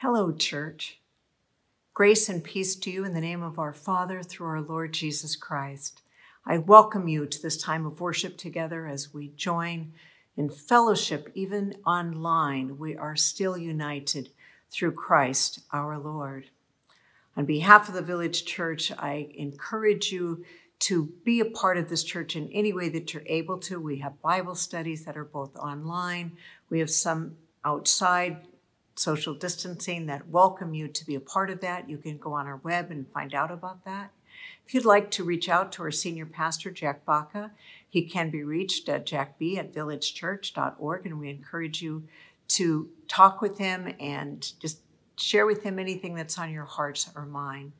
Hello, church. Grace and peace to you in the name of our Father through our Lord Jesus Christ. I welcome you to this time of worship together as we join in fellowship, even online. We are still united through Christ our Lord. On behalf of the Village Church, I encourage you to be a part of this church in any way that you're able to. We have Bible studies that are both online, we have some outside social distancing that welcome you to be a part of that. You can go on our web and find out about that. If you'd like to reach out to our senior pastor, Jack Baca, he can be reached at jackb at villagechurch.org, and we encourage you to talk with him and just share with him anything that's on your hearts or mind.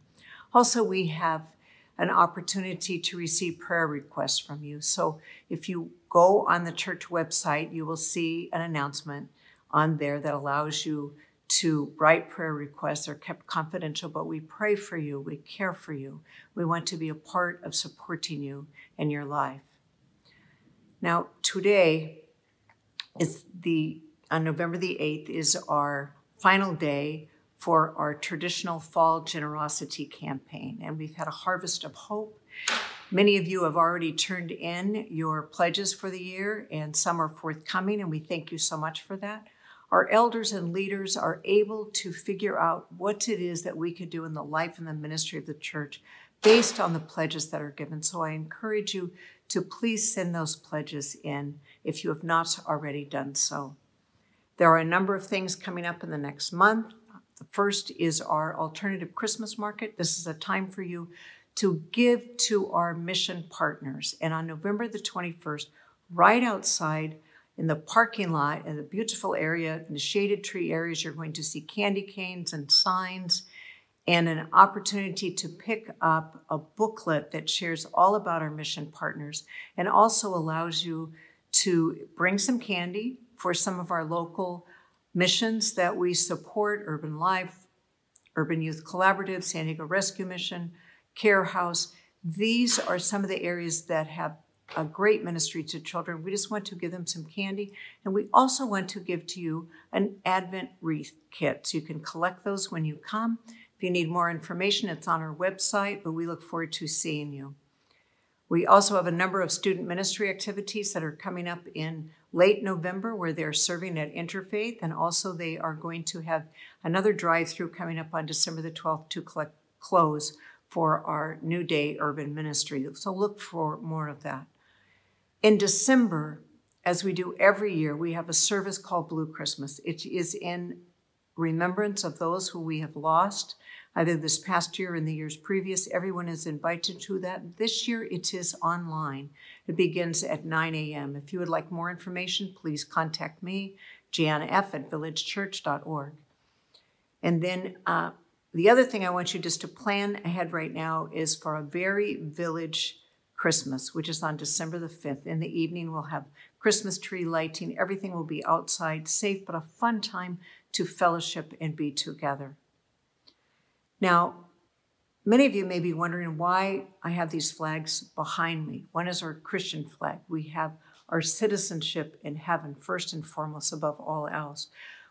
Also, we have an opportunity to receive prayer requests from you. So if you go on the church website, you will see an announcement on there that allows you to write prayer requests. They're kept confidential, but we pray for you, we care for you. We want to be a part of supporting you in your life. Now, today is the on November the 8th is our final day for our traditional fall generosity campaign. And we've had a harvest of hope. Many of you have already turned in your pledges for the year, and some are forthcoming, and we thank you so much for that our elders and leaders are able to figure out what it is that we could do in the life and the ministry of the church based on the pledges that are given. So I encourage you to please send those pledges in if you have not already done so. There are a number of things coming up in the next month. The first is our alternative Christmas market. This is a time for you to give to our mission partners. And on November the 21st, right outside in the parking lot in the beautiful area, in the shaded tree areas, you're going to see candy canes and signs and an opportunity to pick up a booklet that shares all about our mission partners and also allows you to bring some candy for some of our local missions that we support Urban Life, Urban Youth Collaborative, San Diego Rescue Mission, Care House. These are some of the areas that have a great ministry to children. We just want to give them some candy. And we also want to give to you an Advent wreath kit. So you can collect those when you come. If you need more information, it's on our website, but we look forward to seeing you. We also have a number of student ministry activities that are coming up in late November where they're serving at Interfaith. And also, they are going to have another drive through coming up on December the 12th to collect clothes for our New Day Urban Ministry. So look for more of that. In December, as we do every year, we have a service called Blue Christmas. It is in remembrance of those who we have lost, either this past year or in the years previous. Everyone is invited to that. This year, it is online. It begins at 9 a.m. If you would like more information, please contact me, Jan F. at villagechurch.org. And then uh, the other thing I want you just to plan ahead right now is for a very village Christmas, which is on December the 5th. In the evening, we'll have Christmas tree lighting. Everything will be outside, safe, but a fun time to fellowship and be together. Now, many of you may be wondering why I have these flags behind me. One is our Christian flag. We have our citizenship in heaven, first and foremost, above all else.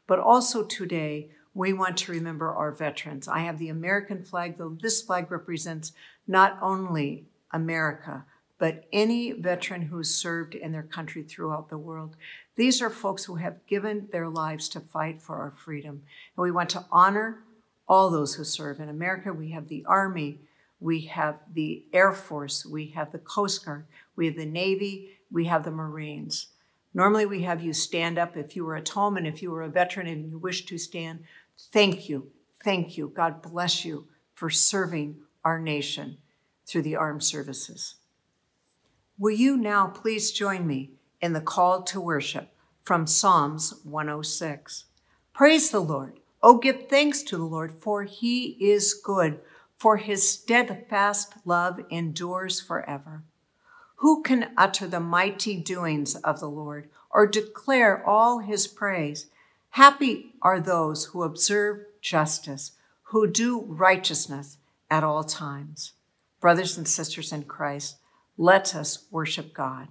But also today, we want to remember our veterans. I have the American flag, though this flag represents not only America, but any veteran who's served in their country throughout the world. These are folks who have given their lives to fight for our freedom. And we want to honor all those who serve. In America, we have the Army, we have the Air Force, we have the Coast Guard, we have the Navy, we have the Marines. Normally, we have you stand up if you were at home and if you were a veteran and you wish to stand. Thank you. Thank you. God bless you for serving our nation through the armed services. Will you now please join me in the call to worship from Psalms 106? Praise the Lord. Oh, give thanks to the Lord, for he is good, for his steadfast love endures forever. Who can utter the mighty doings of the Lord or declare all his praise? Happy are those who observe justice, who do righteousness at all times. Brothers and sisters in Christ, let us worship God.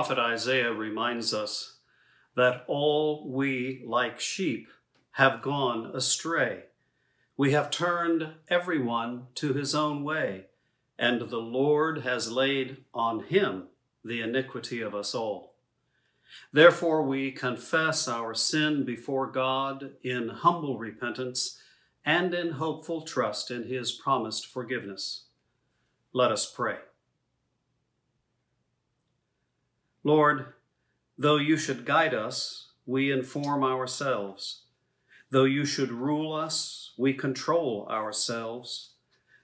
Prophet Isaiah reminds us that all we, like sheep, have gone astray. We have turned everyone to his own way, and the Lord has laid on him the iniquity of us all. Therefore, we confess our sin before God in humble repentance and in hopeful trust in his promised forgiveness. Let us pray. Lord, though you should guide us, we inform ourselves. Though you should rule us, we control ourselves.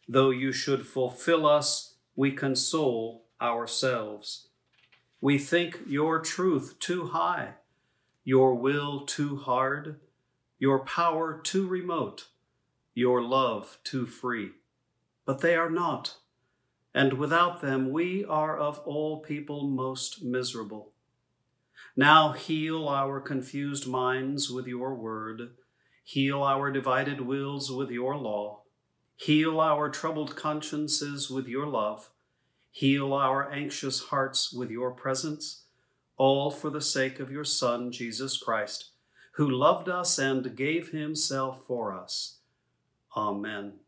Though you should fulfill us, we console ourselves. We think your truth too high, your will too hard, your power too remote, your love too free. But they are not and without them we are of all people most miserable. Now heal our confused minds with your word, heal our divided wills with your law, heal our troubled consciences with your love, heal our anxious hearts with your presence, all for the sake of your Son, Jesus Christ, who loved us and gave himself for us. Amen.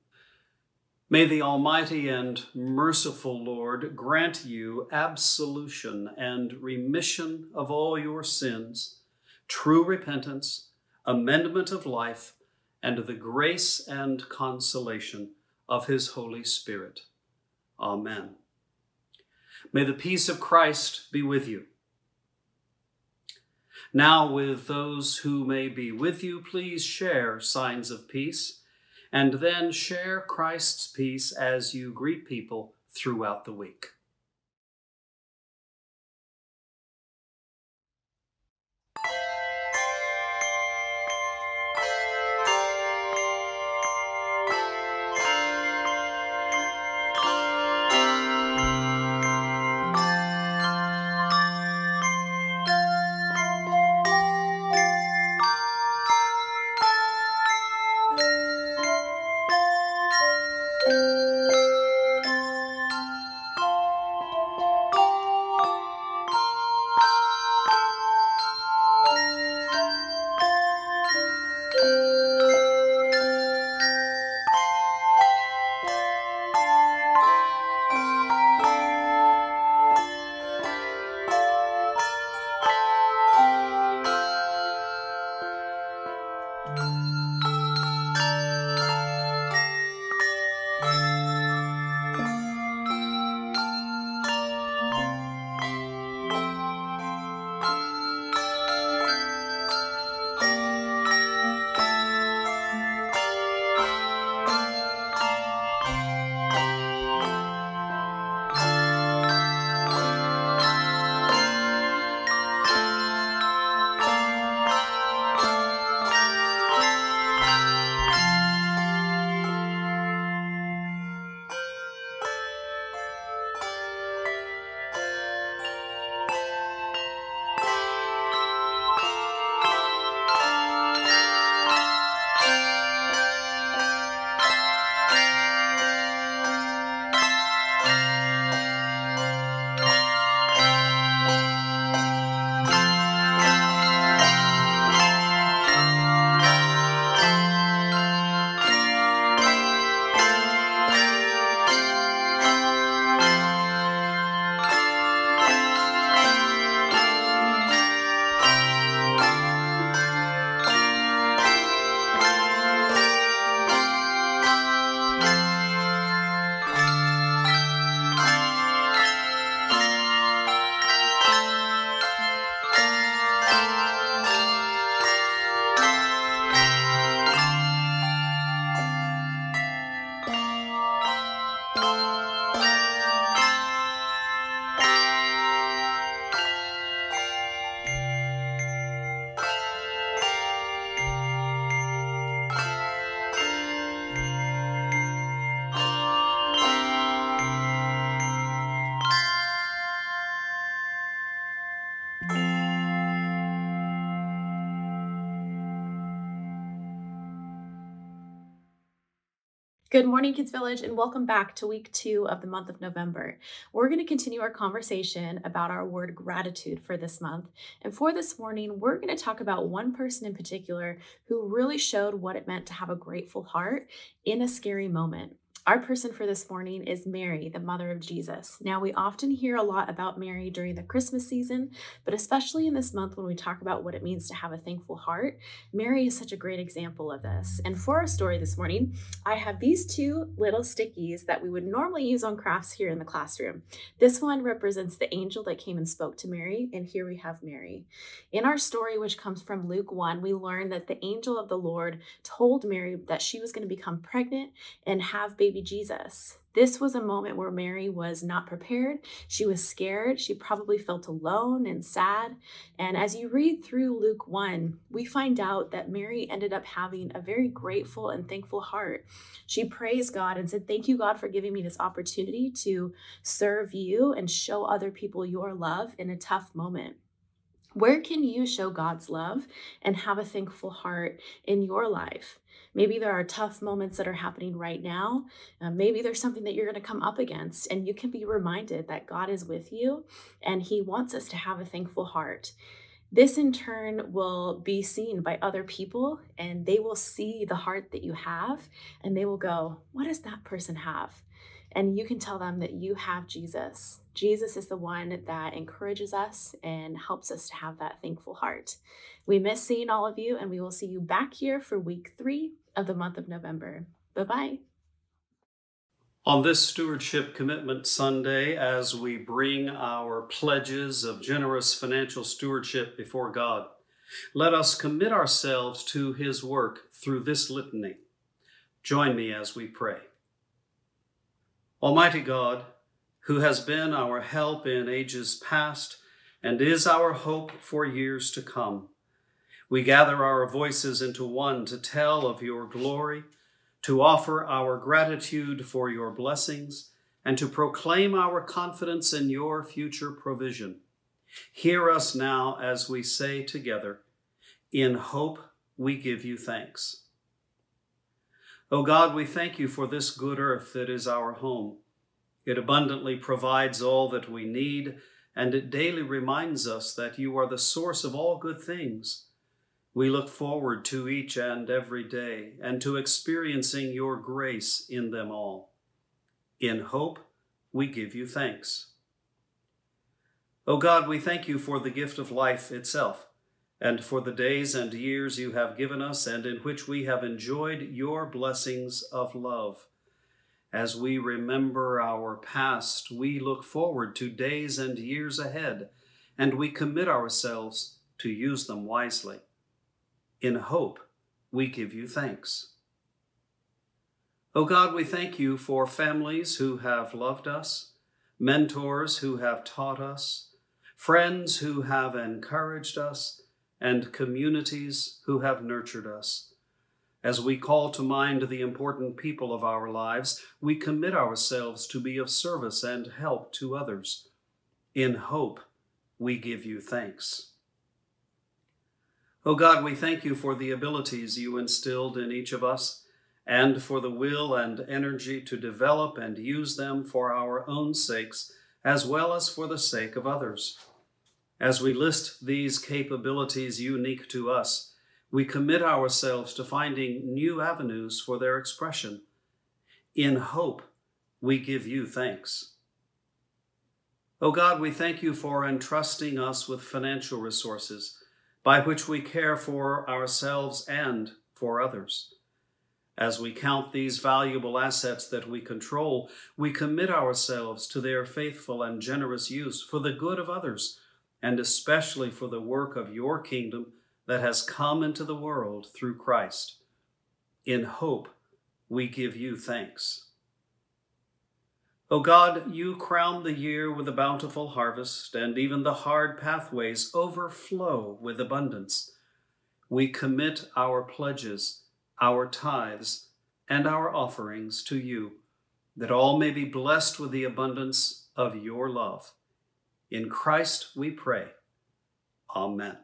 May the Almighty and merciful Lord grant you absolution and remission of all your sins, true repentance, amendment of life, and the grace and consolation of His Holy Spirit. Amen. May the peace of Christ be with you. Now, with those who may be with you, please share signs of peace and then share Christ's peace as you greet people throughout the week. Good morning, Kids Village, and welcome back to week two of the month of November. We're going to continue our conversation about our word gratitude for this month. And for this morning, we're going to talk about one person in particular who really showed what it meant to have a grateful heart in a scary moment. Our person for this morning is Mary, the mother of Jesus. Now, we often hear a lot about Mary during the Christmas season, but especially in this month when we talk about what it means to have a thankful heart, Mary is such a great example of this. And for our story this morning, I have these two little stickies that we would normally use on crafts here in the classroom. This one represents the angel that came and spoke to Mary, and here we have Mary. In our story, which comes from Luke 1, we learn that the angel of the Lord told Mary that she was going to become pregnant and have baby baby Jesus. This was a moment where Mary was not prepared. She was scared. She probably felt alone and sad. And as you read through Luke 1, we find out that Mary ended up having a very grateful and thankful heart. She praised God and said, Thank you, God, for giving me this opportunity to serve you and show other people your love in a tough moment. Where can you show God's love and have a thankful heart in your life? Maybe there are tough moments that are happening right now. Uh, maybe there's something that you're going to come up against, and you can be reminded that God is with you and He wants us to have a thankful heart. This in turn will be seen by other people, and they will see the heart that you have, and they will go, What does that person have? And you can tell them that you have Jesus. Jesus is the one that encourages us and helps us to have that thankful heart. We miss seeing all of you, and we will see you back here for week three of the month of November. Bye bye. On this Stewardship Commitment Sunday, as we bring our pledges of generous financial stewardship before God, let us commit ourselves to His work through this litany. Join me as we pray. Almighty God, who has been our help in ages past and is our hope for years to come, we gather our voices into one to tell of your glory, to offer our gratitude for your blessings, and to proclaim our confidence in your future provision. Hear us now as we say together, In hope we give you thanks. O God, we thank you for this good earth that is our home. It abundantly provides all that we need, and it daily reminds us that you are the source of all good things. We look forward to each and every day and to experiencing your grace in them all. In hope, we give you thanks. O God, we thank you for the gift of life itself and for the days and years you have given us and in which we have enjoyed your blessings of love. As we remember our past, we look forward to days and years ahead, and we commit ourselves to use them wisely. In hope, we give you thanks. O God, we thank you for families who have loved us, mentors who have taught us, friends who have encouraged us, and communities who have nurtured us. As we call to mind the important people of our lives, we commit ourselves to be of service and help to others. In hope, we give you thanks. O God, we thank you for the abilities you instilled in each of us and for the will and energy to develop and use them for our own sakes as well as for the sake of others. As we list these capabilities unique to us, we commit ourselves to finding new avenues for their expression. In hope, we give you thanks. O God, we thank you for entrusting us with financial resources by which we care for ourselves and for others. As we count these valuable assets that we control, we commit ourselves to their faithful and generous use for the good of others and especially for the work of your kingdom that has come into the world through Christ. In hope, we give you thanks. O God, you crown the year with a bountiful harvest, and even the hard pathways overflow with abundance. We commit our pledges, our tithes, and our offerings to you, that all may be blessed with the abundance of your love. In Christ we pray. Amen.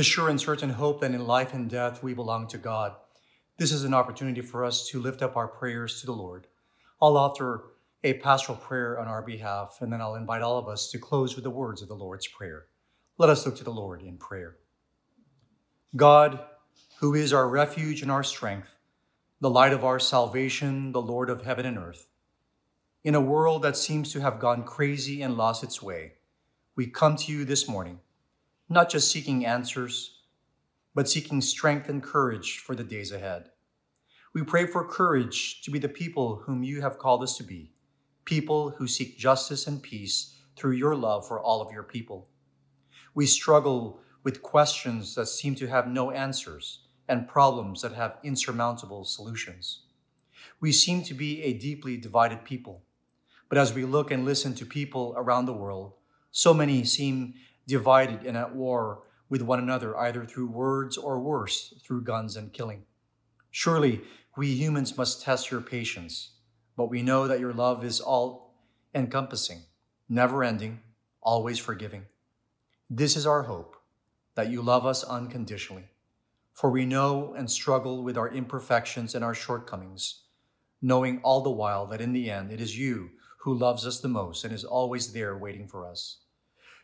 The sure and certain hope that in life and death we belong to God, this is an opportunity for us to lift up our prayers to the Lord. I'll offer a pastoral prayer on our behalf, and then I'll invite all of us to close with the words of the Lord's Prayer. Let us look to the Lord in prayer. God, who is our refuge and our strength, the light of our salvation, the Lord of heaven and earth, in a world that seems to have gone crazy and lost its way, we come to you this morning not just seeking answers, but seeking strength and courage for the days ahead. We pray for courage to be the people whom you have called us to be, people who seek justice and peace through your love for all of your people. We struggle with questions that seem to have no answers and problems that have insurmountable solutions. We seem to be a deeply divided people, but as we look and listen to people around the world, so many seem divided and at war with one another, either through words or worse, through guns and killing. Surely we humans must test your patience, but we know that your love is all encompassing, never ending, always forgiving. This is our hope that you love us unconditionally, for we know and struggle with our imperfections and our shortcomings, knowing all the while that in the end it is you who loves us the most and is always there waiting for us.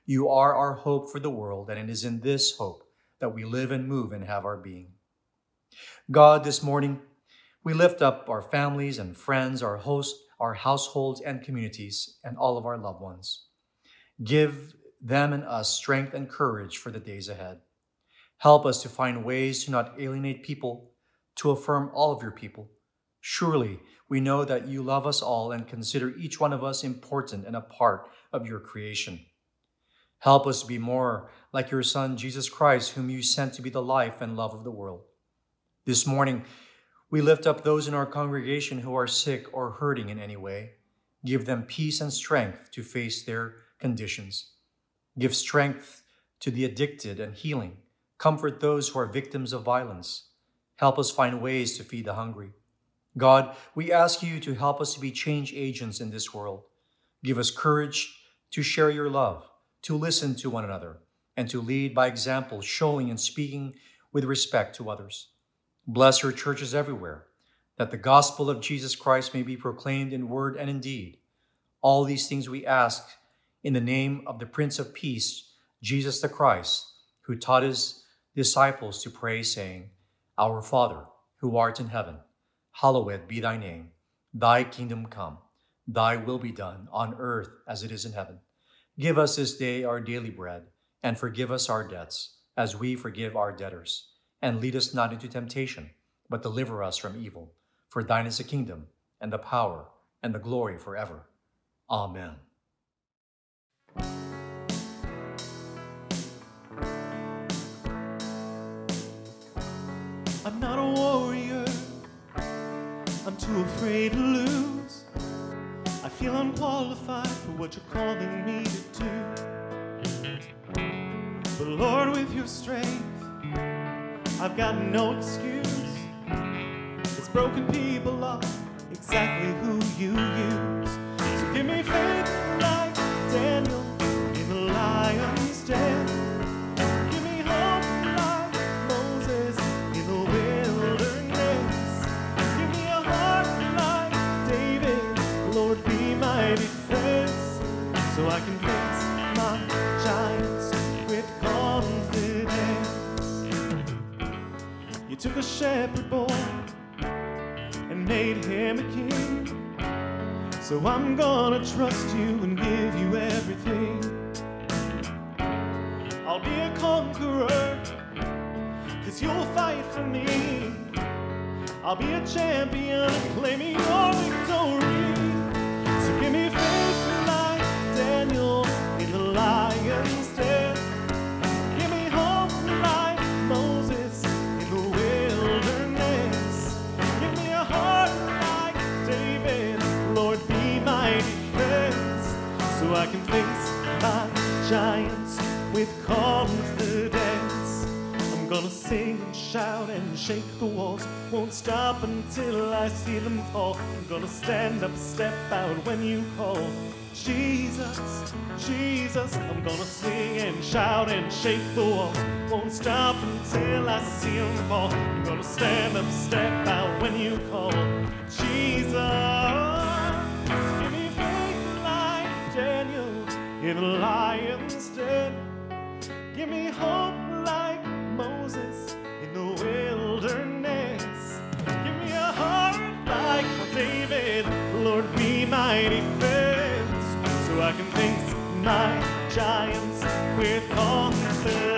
You are our hope for the world, and it is in this hope that we live and move and have our being. God, this morning, we lift up our families and friends, our hosts, our households and communities, and all of our loved ones. Give them and us strength and courage for the days ahead. Help us to find ways to not alienate people, to affirm all of your people, Surely we know that you love us all and consider each one of us important and a part of your creation. Help us be more like your Son, Jesus Christ, whom you sent to be the life and love of the world. This morning, we lift up those in our congregation who are sick or hurting in any way. Give them peace and strength to face their conditions. Give strength to the addicted and healing. Comfort those who are victims of violence. Help us find ways to feed the hungry. God, we ask you to help us to be change agents in this world. Give us courage to share your love, to listen to one another, and to lead by example, showing and speaking with respect to others. Bless your churches everywhere, that the gospel of Jesus Christ may be proclaimed in word and in deed. All these things we ask in the name of the Prince of Peace, Jesus the Christ, who taught his disciples to pray, saying, Our Father, who art in heaven, hallowed be thy name. Thy kingdom come, thy will be done on earth as it is in heaven. Give us this day our daily bread, and forgive us our debts, as we forgive our debtors. And lead us not into temptation, but deliver us from evil. For thine is the kingdom, and the power, and the glory forever. Amen. I'm not a warrior. I'm too afraid to lose. I feel unqualified for what you're calling me to do. But Lord, with your strength, I've got no excuse. It's broken people are exactly who you use. So give me faith like Daniel I'm gonna trust you and give you everything. I'll be a conqueror, cause you'll fight for me. I'll be a champion, and claiming your Won't stop until I see them fall. I'm gonna stand up, step out when you call. Jesus, Jesus, I'm gonna sing and shout and shake the walls. Won't stop until I see them fall. I'm gonna stand up, step out when you call. Jesus, my giants with confidence.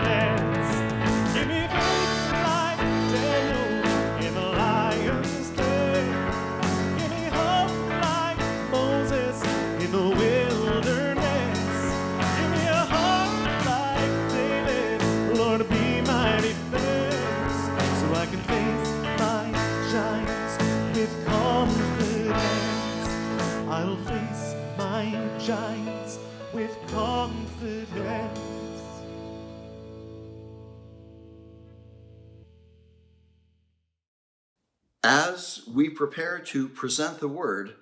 Prepare to present the word,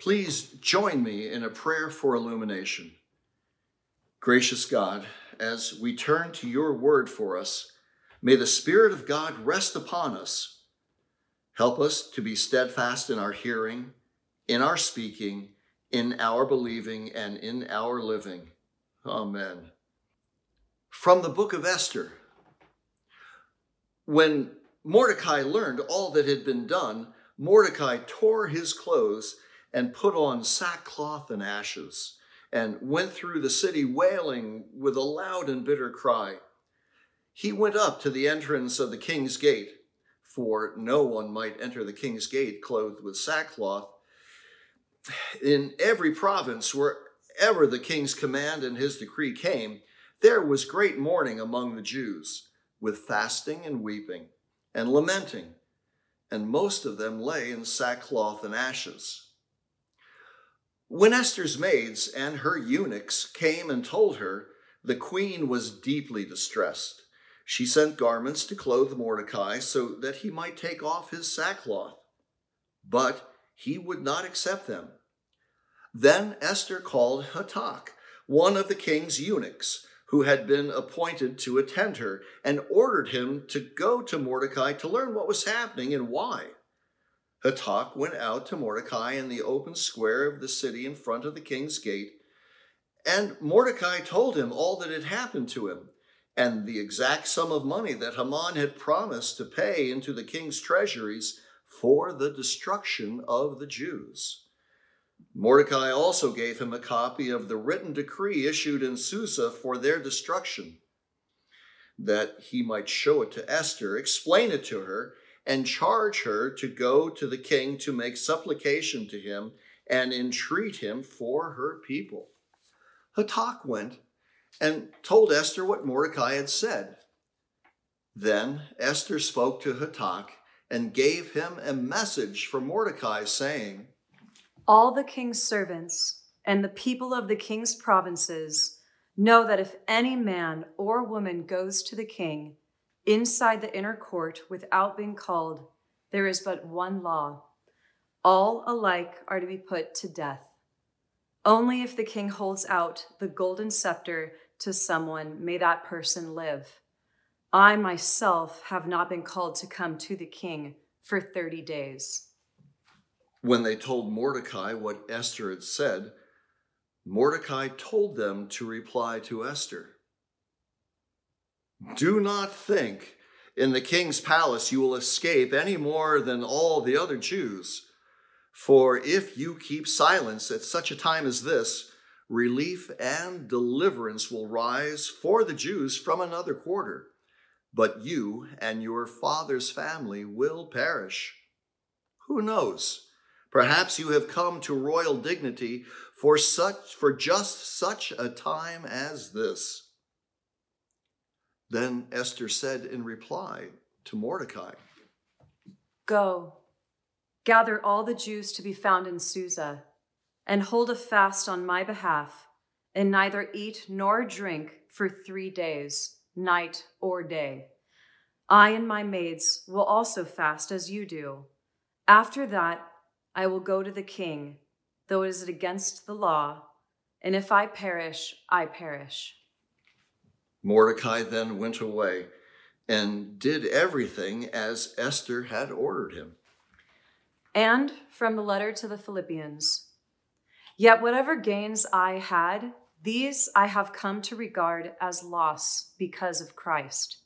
please join me in a prayer for illumination. Gracious God, as we turn to your word for us, may the Spirit of God rest upon us. Help us to be steadfast in our hearing, in our speaking, in our believing, and in our living. Amen. From the book of Esther. When Mordecai learned all that had been done, Mordecai tore his clothes and put on sackcloth and ashes, and went through the city wailing with a loud and bitter cry. He went up to the entrance of the king's gate, for no one might enter the king's gate clothed with sackcloth. In every province, wherever the king's command and his decree came, there was great mourning among the Jews, with fasting and weeping and lamenting, and most of them lay in sackcloth and ashes. When Esther's maids and her eunuchs came and told her, the queen was deeply distressed. She sent garments to clothe Mordecai so that he might take off his sackcloth. But he would not accept them. Then Esther called Hatach, one of the king's eunuchs, who had been appointed to attend her, and ordered him to go to Mordecai to learn what was happening and why. Hatach went out to Mordecai in the open square of the city in front of the king's gate, and Mordecai told him all that had happened to him and the exact sum of money that Haman had promised to pay into the king's treasuries for the destruction of the Jews. Mordecai also gave him a copy of the written decree issued in Susa for their destruction, that he might show it to Esther, explain it to her, and charge her to go to the king to make supplication to him and entreat him for her people. Hatach went and told Esther what Mordecai had said. Then Esther spoke to Hatach and gave him a message from Mordecai, saying, All the king's servants and the people of the king's provinces know that if any man or woman goes to the king inside the inner court without being called, there is but one law. All alike are to be put to death. Only if the king holds out the golden scepter to someone, may that person live. I myself have not been called to come to the king for 30 days. When they told Mordecai what Esther had said, Mordecai told them to reply to Esther Do not think in the king's palace you will escape any more than all the other Jews. For if you keep silence at such a time as this, relief and deliverance will rise for the Jews from another quarter, but you and your father's family will perish. Who knows? Perhaps you have come to royal dignity for such for just such a time as this. Then Esther said in reply to Mordecai, Go, gather all the Jews to be found in Susa and hold a fast on my behalf, and neither eat nor drink for three days, night or day. I and my maids will also fast as you do. After that, I will go to the king, though it is against the law, and if I perish, I perish. Mordecai then went away and did everything as Esther had ordered him. And from the letter to the Philippians, Yet whatever gains I had, these I have come to regard as loss because of Christ.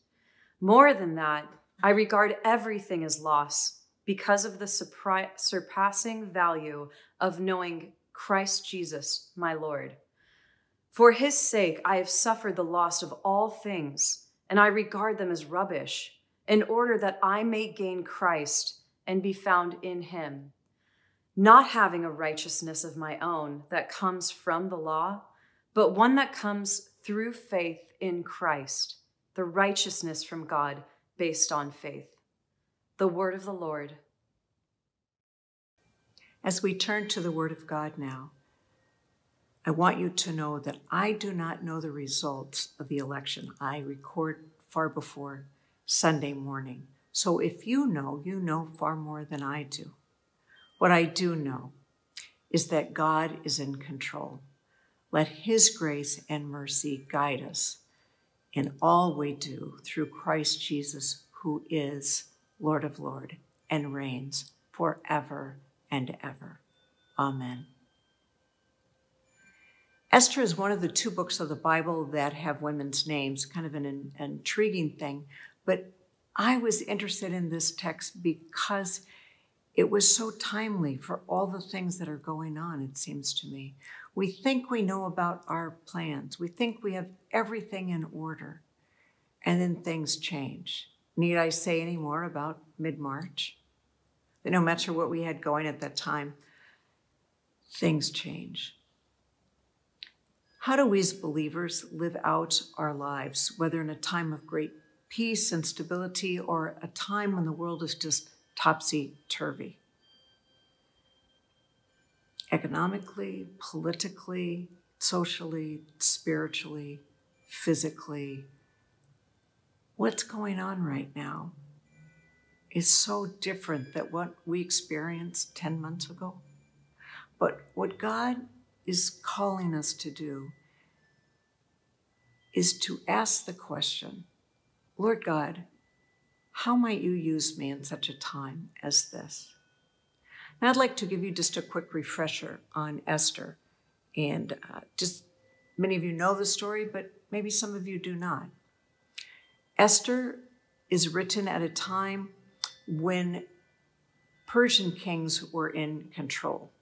More than that, I regard everything as loss because of the surpassing value of knowing Christ Jesus, my Lord. For his sake, I have suffered the loss of all things, and I regard them as rubbish, in order that I may gain Christ and be found in him not having a righteousness of my own that comes from the law, but one that comes through faith in Christ, the righteousness from God based on faith. The word of the Lord. As we turn to the word of God now, I want you to know that I do not know the results of the election. I record far before Sunday morning. So if you know, you know far more than I do. What I do know is that God is in control. Let His grace and mercy guide us in all we do through Christ Jesus, who is Lord of Lord, and reigns forever and ever. Amen. Esther is one of the two books of the Bible that have women's names, kind of an, an intriguing thing. But I was interested in this text because it was so timely for all the things that are going on, it seems to me. We think we know about our plans, we think we have everything in order, and then things change. Need I say any more about mid March? That no matter what we had going at that time, things change. How do we as believers live out our lives, whether in a time of great peace and stability or a time when the world is just topsy turvy? Economically, politically, socially, spiritually, physically. What's going on right now is so different than what we experienced 10 months ago. But what God is calling us to do is to ask the question Lord God, how might you use me in such a time as this? Now, I'd like to give you just a quick refresher on Esther. And uh, just many of you know the story, but maybe some of you do not. Esther is written at a time when Persian kings were in control.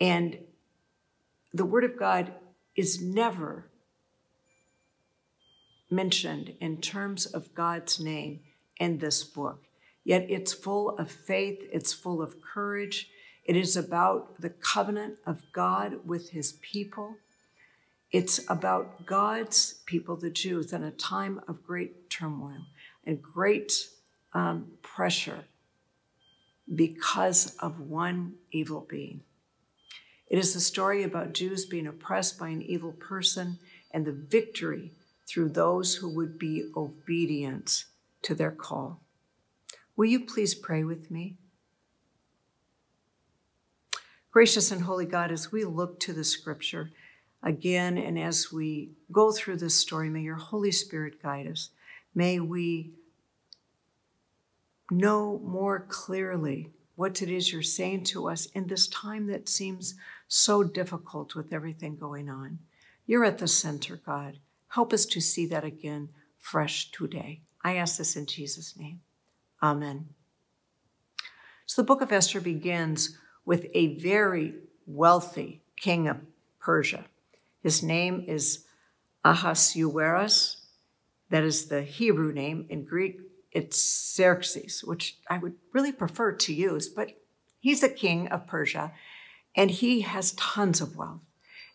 And the Word of God is never mentioned in terms of God's name in this book. Yet it's full of faith, it's full of courage. It is about the covenant of God with his people. It's about God's people, the Jews, in a time of great turmoil and great um, pressure because of one evil being. It is a story about Jews being oppressed by an evil person and the victory through those who would be obedient to their call. Will you please pray with me? Gracious and holy God, as we look to the scripture again and as we go through this story, may your Holy Spirit guide us. May we know more clearly what it is you're saying to us in this time that seems so difficult with everything going on. You're at the center, God. Help us to see that again fresh today. I ask this in Jesus' name. Amen. So the book of Esther begins with a very wealthy king of Persia. His name is Ahasuerus. That is the Hebrew name. In Greek, it's Xerxes, which I would really prefer to use, but he's a king of Persia and he has tons of wealth.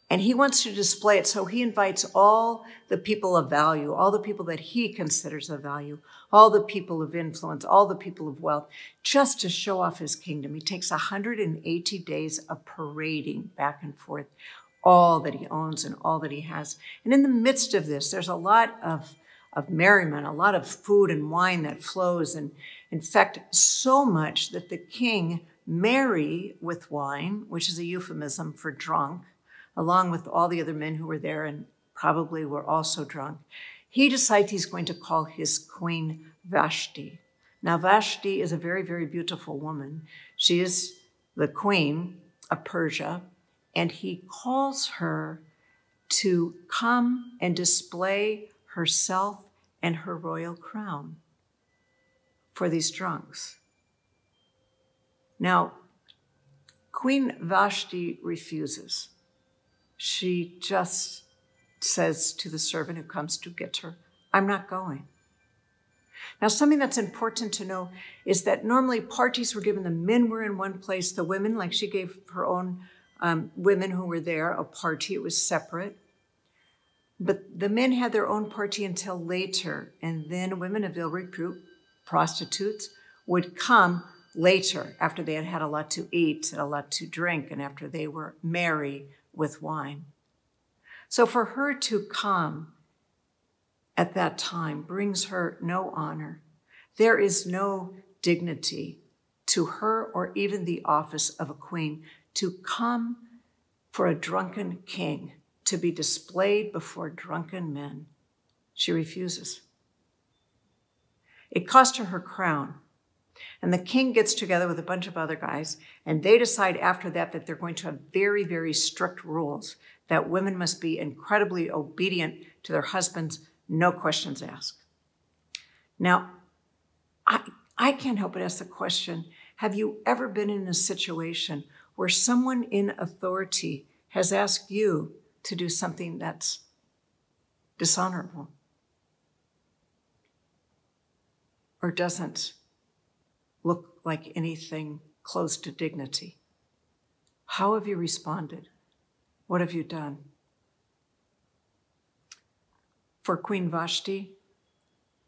And he wants to display it. So he invites all the people of value, all the people that he considers of value, all the people of influence, all the people of wealth, just to show off his kingdom. He takes 180 days of parading back and forth all that he owns and all that he has. And in the midst of this, there's a lot of, of merriment, a lot of food and wine that flows. And in fact, so much that the king merry with wine, which is a euphemism for drunk, along with all the other men who were there and probably were also drunk, he decides he's going to call his queen Vashti. Now, Vashti is a very, very beautiful woman. She is the queen of Persia, and he calls her to come and display herself and her royal crown for these drunks. Now, Queen Vashti refuses she just says to the servant who comes to get her, I'm not going. Now, something that's important to know is that normally parties were given, the men were in one place, the women, like she gave her own um, women who were there a party, it was separate. But the men had their own party until later, and then women of ill repute, prostitutes, would come later after they had had a lot to eat and a lot to drink, and after they were merry with wine. So for her to come at that time brings her no honor. There is no dignity to her or even the office of a queen to come for a drunken king to be displayed before drunken men. She refuses. It cost her her crown. And the king gets together with a bunch of other guys, and they decide after that that they're going to have very, very strict rules that women must be incredibly obedient to their husbands, no questions asked. Now, I, I can't help but ask the question have you ever been in a situation where someone in authority has asked you to do something that's dishonorable? or doesn't look like anything close to dignity. How have you responded? What have you done? For Queen Vashti,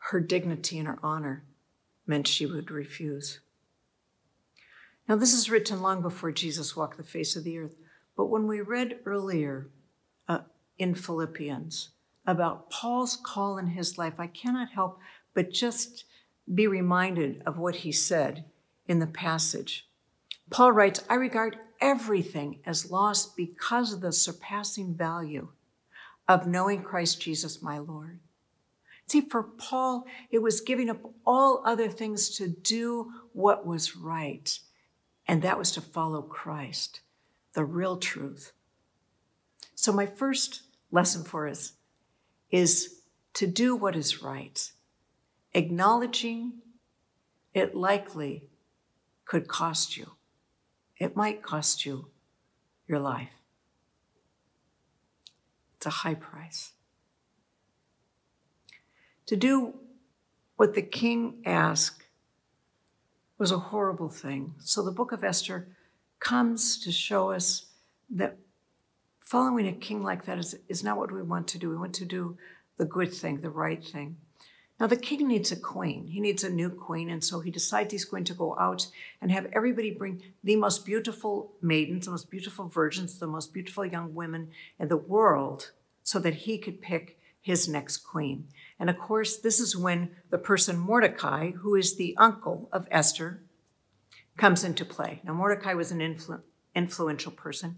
her dignity and her honor meant she would refuse. Now, this is written long before Jesus walked the face of the earth, but when we read earlier uh, in Philippians about Paul's call in his life, I cannot help but just be reminded of what he said in the passage. Paul writes, I regard everything as lost because of the surpassing value of knowing Christ Jesus my Lord. See, for Paul, it was giving up all other things to do what was right, and that was to follow Christ, the real truth. So, my first lesson for us is to do what is right, acknowledging it likely could cost you. It might cost you your life. It's a high price. To do what the king asked was a horrible thing. So the book of Esther comes to show us that following a king like that is, is not what we want to do. We want to do the good thing, the right thing. Now, the king needs a queen. He needs a new queen. And so he decides he's going to go out and have everybody bring the most beautiful maidens, the most beautiful virgins, the most beautiful young women in the world so that he could pick his next queen. And of course, this is when the person Mordecai, who is the uncle of Esther, comes into play. Now, Mordecai was an influ- influential person.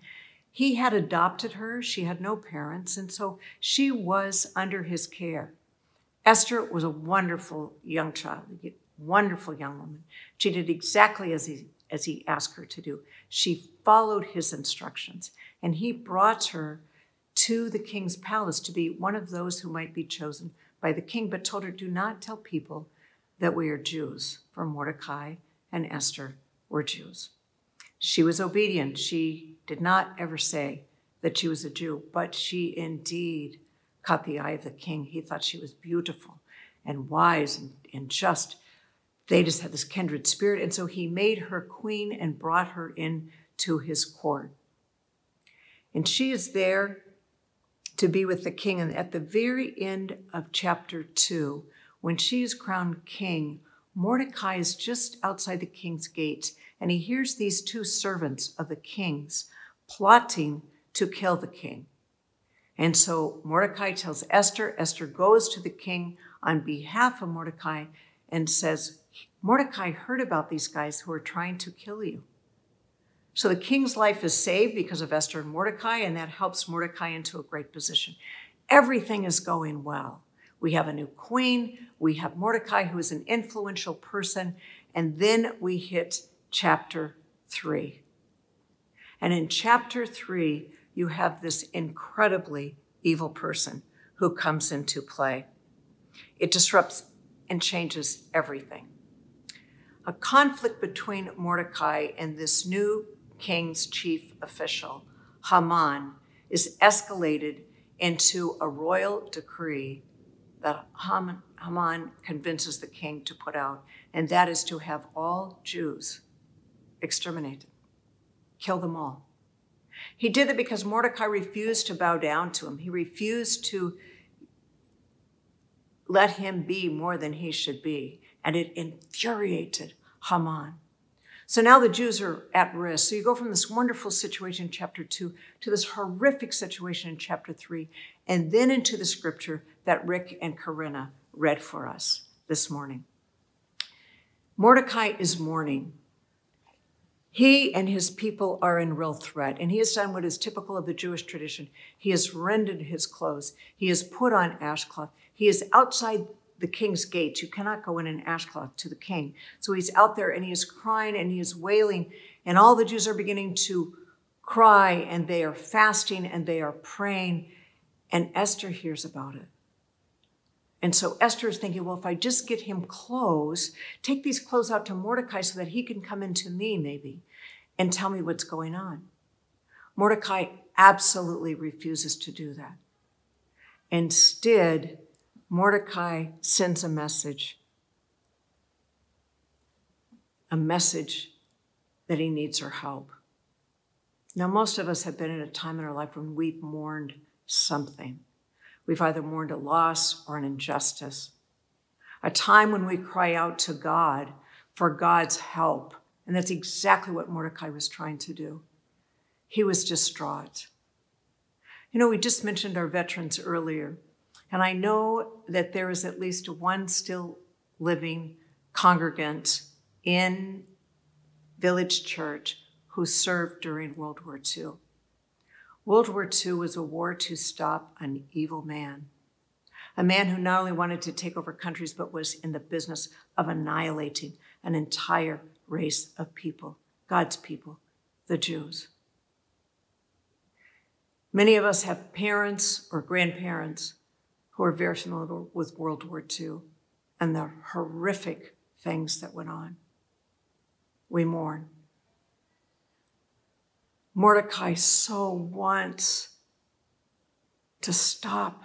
He had adopted her, she had no parents, and so she was under his care. Esther was a wonderful young child, a wonderful young woman. She did exactly as he, as he asked her to do. She followed his instructions, and he brought her to the king's palace to be one of those who might be chosen by the king, but told her, Do not tell people that we are Jews, for Mordecai and Esther were Jews. She was obedient. She did not ever say that she was a Jew, but she indeed caught the eye of the king. He thought she was beautiful and wise and, and just. They just had this kindred spirit. And so he made her queen and brought her in to his court. And she is there to be with the king. And at the very end of chapter two, when she is crowned king, Mordecai is just outside the king's gate, and he hears these two servants of the king's plotting to kill the king. And so Mordecai tells Esther, Esther goes to the king on behalf of Mordecai and says, Mordecai heard about these guys who are trying to kill you. So the king's life is saved because of Esther and Mordecai, and that helps Mordecai into a great position. Everything is going well. We have a new queen, we have Mordecai, who is an influential person, and then we hit chapter three. And in chapter three, you have this incredibly evil person who comes into play. It disrupts and changes everything. A conflict between Mordecai and this new king's chief official, Haman, is escalated into a royal decree that Haman convinces the king to put out, and that is to have all Jews exterminated, kill them all. He did it because Mordecai refused to bow down to him. He refused to let him be more than he should be. And it infuriated Haman. So now the Jews are at risk. So you go from this wonderful situation in chapter two to this horrific situation in chapter three, and then into the scripture that Rick and Corinna read for us this morning. Mordecai is mourning he and his people are in real threat, and he has done what is typical of the Jewish tradition. He has rended his clothes, he has put on ashcloth, he is outside the king's gates. You cannot go in an ashcloth to the king. So he's out there and he is crying and he is wailing, and all the Jews are beginning to cry and they are fasting and they are praying. And Esther hears about it. And so Esther is thinking, well, if I just get him clothes, take these clothes out to Mordecai so that he can come into me, maybe, and tell me what's going on. Mordecai absolutely refuses to do that. Instead, Mordecai sends a message a message that he needs her help. Now, most of us have been in a time in our life when we've mourned something. We've either mourned a loss or an injustice, a time when we cry out to God for God's help. And that's exactly what Mordecai was trying to do. He was distraught. You know, we just mentioned our veterans earlier, and I know that there is at least one still living congregant in Village Church who served during World War II. World War II was a war to stop an evil man, a man who not only wanted to take over countries, but was in the business of annihilating an entire race of people, God's people, the Jews. Many of us have parents or grandparents who are very familiar with World War II and the horrific things that went on. We mourn. Mordecai so wants to stop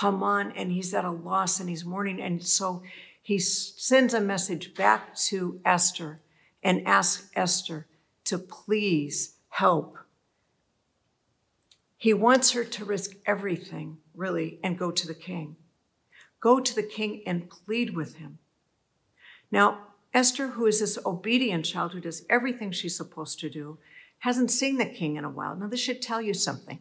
Haman, and he's at a loss and he's mourning. And so he sends a message back to Esther and asks Esther to please help. He wants her to risk everything, really, and go to the king. Go to the king and plead with him. Now, Esther, who is this obedient child who does everything she's supposed to do, hasn't seen the king in a while. Now, this should tell you something.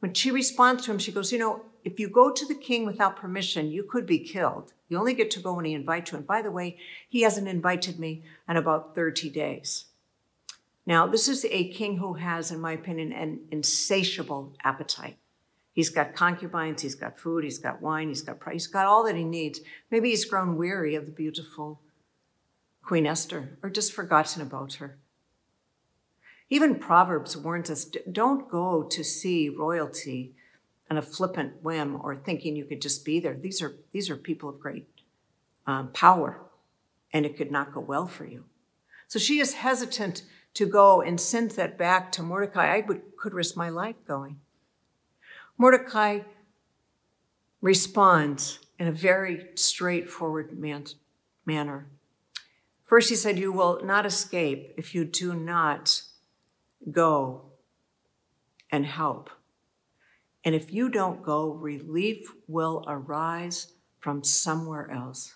When she responds to him, she goes, You know, if you go to the king without permission, you could be killed. You only get to go when he invites you. And by the way, he hasn't invited me in about 30 days. Now, this is a king who has, in my opinion, an insatiable appetite. He's got concubines, he's got food, he's got wine, he's got he's got all that he needs. Maybe he's grown weary of the beautiful Queen Esther or just forgotten about her. Even Proverbs warns us don't go to see royalty on a flippant whim or thinking you could just be there. These are, these are people of great um, power, and it could not go well for you. So she is hesitant to go and send that back to Mordecai. I would, could risk my life going. Mordecai responds in a very straightforward man, manner. First, he said, You will not escape if you do not go and help. And if you don't go, relief will arise from somewhere else.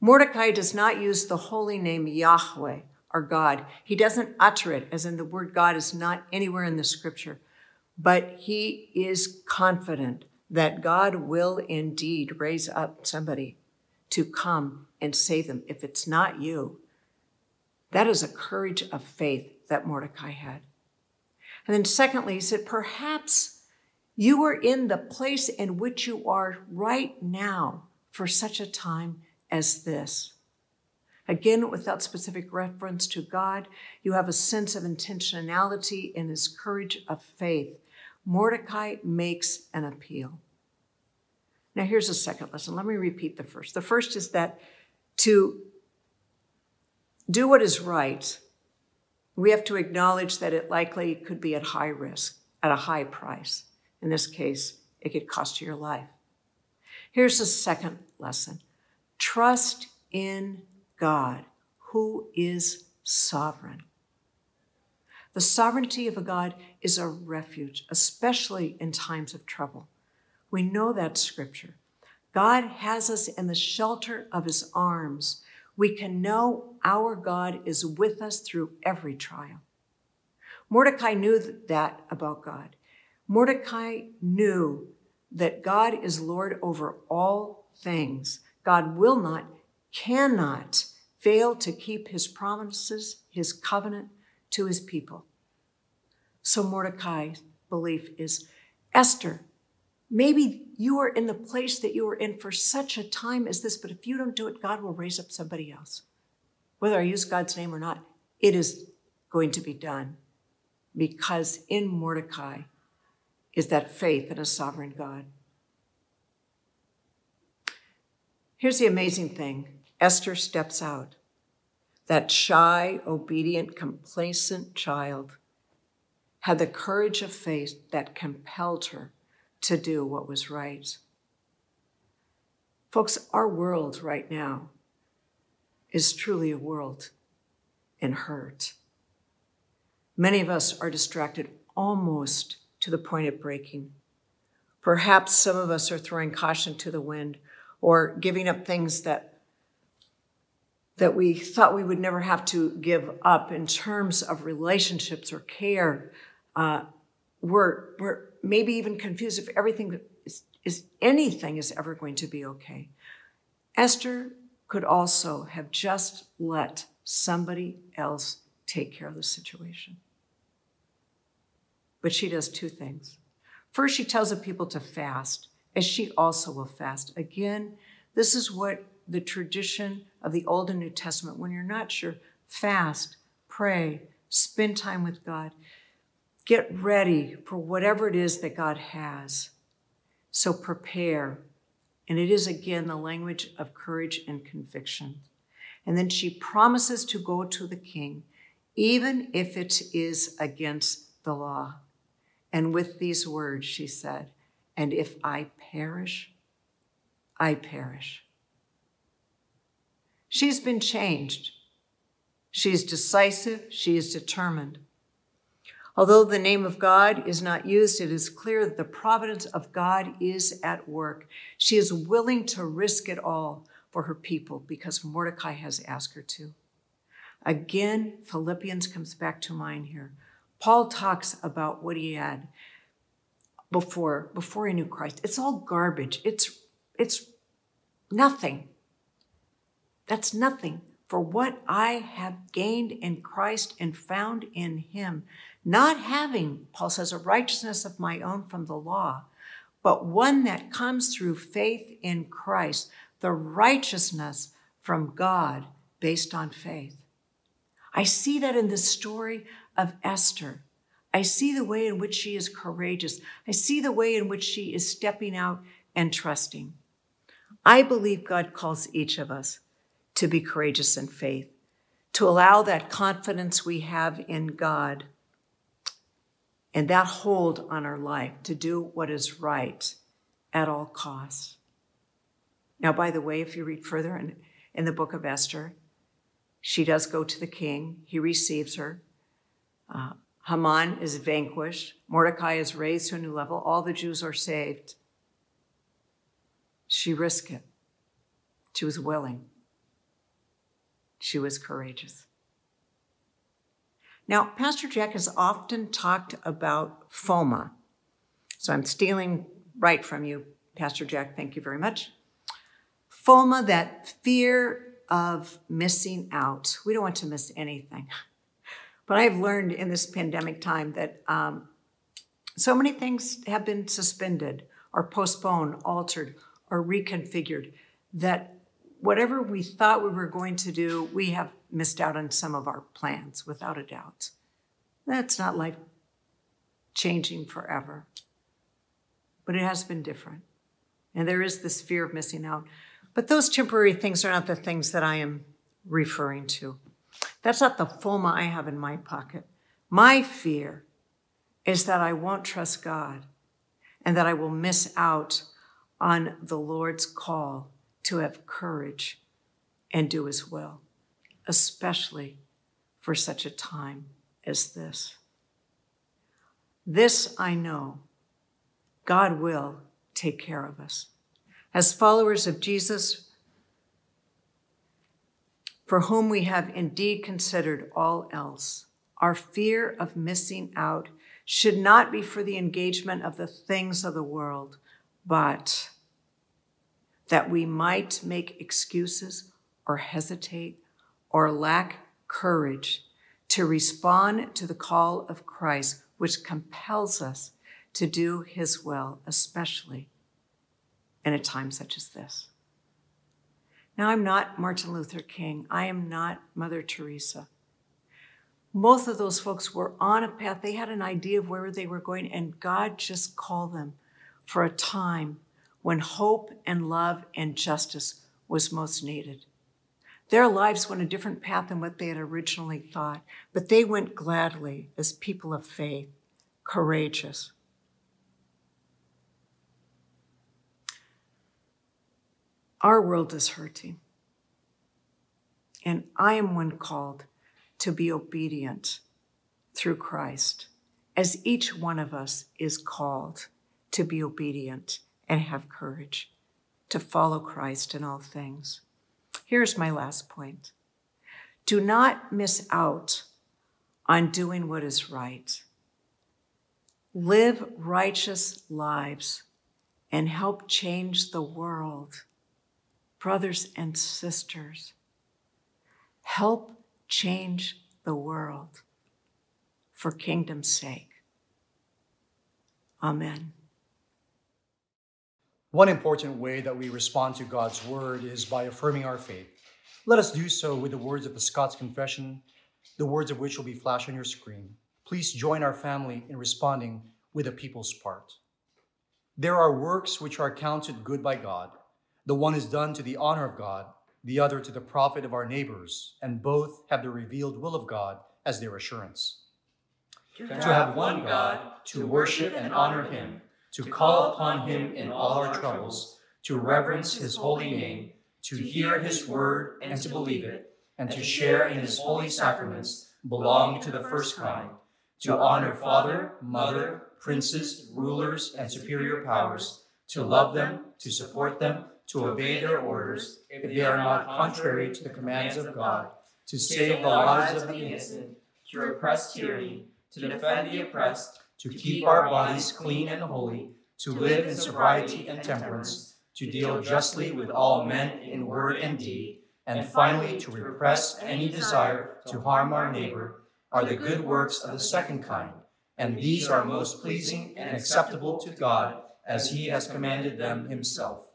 Mordecai does not use the holy name Yahweh, our God. He doesn't utter it, as in the word God is not anywhere in the scripture, but he is confident that God will indeed raise up somebody to come and save them. If it's not you, that is a courage of faith that Mordecai had. And then, secondly, he said, Perhaps you are in the place in which you are right now for such a time as this. Again, without specific reference to God, you have a sense of intentionality in his courage of faith. Mordecai makes an appeal. Now, here's a second lesson. Let me repeat the first. The first is that to do what is right we have to acknowledge that it likely could be at high risk, at a high price. In this case, it could cost you your life. Here's the second lesson trust in God, who is sovereign. The sovereignty of a God is a refuge, especially in times of trouble. We know that scripture. God has us in the shelter of his arms we can know our God is with us through every trial. Mordecai knew that about God. Mordecai knew that God is Lord over all things. God will not, cannot fail to keep his promises, his covenant to his people. So Mordecai's belief is Esther, Maybe you are in the place that you are in for such a time as this, but if you don't do it, God will raise up somebody else. Whether I use God's name or not, it is going to be done because in Mordecai is that faith in a sovereign God. Here's the amazing thing Esther steps out. That shy, obedient, complacent child had the courage of faith that compelled her to do what was right. Folks, our world right now is truly a world in hurt. Many of us are distracted almost to the point of breaking. Perhaps some of us are throwing caution to the wind or giving up things that that we thought we would never have to give up in terms of relationships or care. Uh, we're, we're maybe even confused if everything is, is anything is ever going to be okay. Esther could also have just let somebody else take care of the situation. But she does two things. First, she tells the people to fast, as she also will fast. Again, this is what the tradition of the Old and New Testament, when you're not sure, fast, pray, spend time with God, get ready for whatever it is that God has. So prepare. And it is again the language of courage and conviction. And then she promises to go to the king, even if it is against the law. And with these words, she said, And if I perish, I perish. She's been changed. She's decisive, she is determined. Although the name of God is not used, it is clear that the providence of God is at work. She is willing to risk it all for her people because Mordecai has asked her to. Again, Philippians comes back to mind here. Paul talks about what he had before before he knew Christ. It's all garbage. It's it's nothing. That's nothing for what I have gained in Christ and found in him. Not having, Paul says, a righteousness of my own from the law, but one that comes through faith in Christ, the righteousness from God based on faith. I see that in the story of Esther. I see the way in which she is courageous. I see the way in which she is stepping out and trusting. I believe God calls each of us to be courageous in faith, to allow that confidence we have in God and that hold on our life to do what is right at all costs. Now, by the way, if you read further in, in the book of Esther, she does go to the king, he receives her. Uh, Haman is vanquished, Mordecai is raised to a new level, all the Jews are saved. She risked it. She was willing. She was courageous. Now, Pastor Jack has often talked about FOMA. So I'm stealing right from you, Pastor Jack. Thank you very much. FOMA, that fear of missing out. We don't want to miss anything. But I've learned in this pandemic time that um, so many things have been suspended or postponed, altered, or reconfigured that whatever we thought we were going to do, we have missed out on some of our plans, without a doubt. That's not life changing forever, but it has been different. And there is this fear of missing out. But those temporary things are not the things that I am referring to. That's not the FOMA I have in my pocket. My fear is that I won't trust God and that I will miss out on the Lord's call to have courage and do his will, especially for such a time as this. This I know God will take care of us. As followers of Jesus, for whom we have indeed considered all else, our fear of missing out should not be for the engagement of the things of the world, but that we might make excuses or hesitate or lack courage to respond to the call of Christ, which compels us to do his will, especially in a time such as this. Now, I'm not Martin Luther King. I am not Mother Teresa. Both of those folks were on a path. They had an idea of where they were going, and God just called them for a time when hope and love and justice was most needed. Their lives went a different path than what they had originally thought, but they went gladly as people of faith, courageous. Our world is hurting. And I am one called to be obedient through Christ, as each one of us is called to be obedient and have courage to follow Christ in all things. Here's my last point do not miss out on doing what is right. Live righteous lives and help change the world. Brothers and sisters, help change the world for kingdom's sake. Amen. One important way that we respond to God's word is by affirming our faith. Let us do so with the words of the Scots Confession, the words of which will be flashed on your screen. Please join our family in responding with the people's part. There are works which are counted good by God. The one is done to the honor of God, the other to the profit of our neighbors, and both have the revealed will of God as their assurance. To have one God, to worship and honor him, to call upon him in all our troubles, to reverence his holy name, to hear his word and to believe it, and to share in his holy sacraments belong to the first kind, to honor father, mother, princes, rulers, and superior powers, to love them, to support them, to obey their orders, if they are not contrary to the commands of God, to save the lives of the innocent, to repress tyranny, to defend the oppressed, to keep our bodies clean and holy, to live in sobriety and temperance, to deal justly with all men in word and deed, and finally to repress any desire to harm our neighbor, are the good works of the second kind, and these are most pleasing and acceptable to God as he has commanded them himself.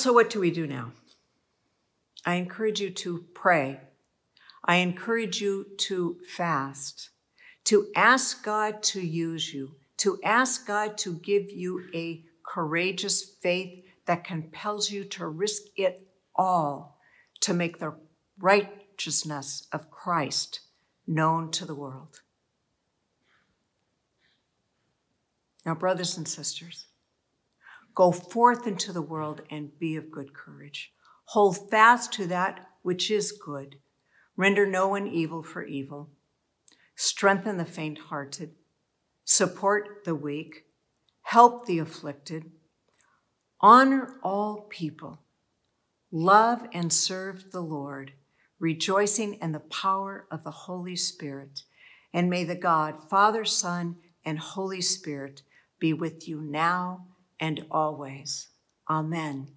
So what do we do now? I encourage you to pray. I encourage you to fast, to ask God to use you, to ask God to give you a courageous faith that compels you to risk it all to make the righteousness of Christ known to the world. Now, brothers and sisters, go forth into the world and be of good courage. Hold fast to that which is good. Render no one evil for evil. Strengthen the faint hearted. Support the weak. Help the afflicted. Honor all people. Love and serve the Lord, rejoicing in the power of the Holy Spirit. And may the God, Father, Son, and Holy Spirit be with you now and always. Amen.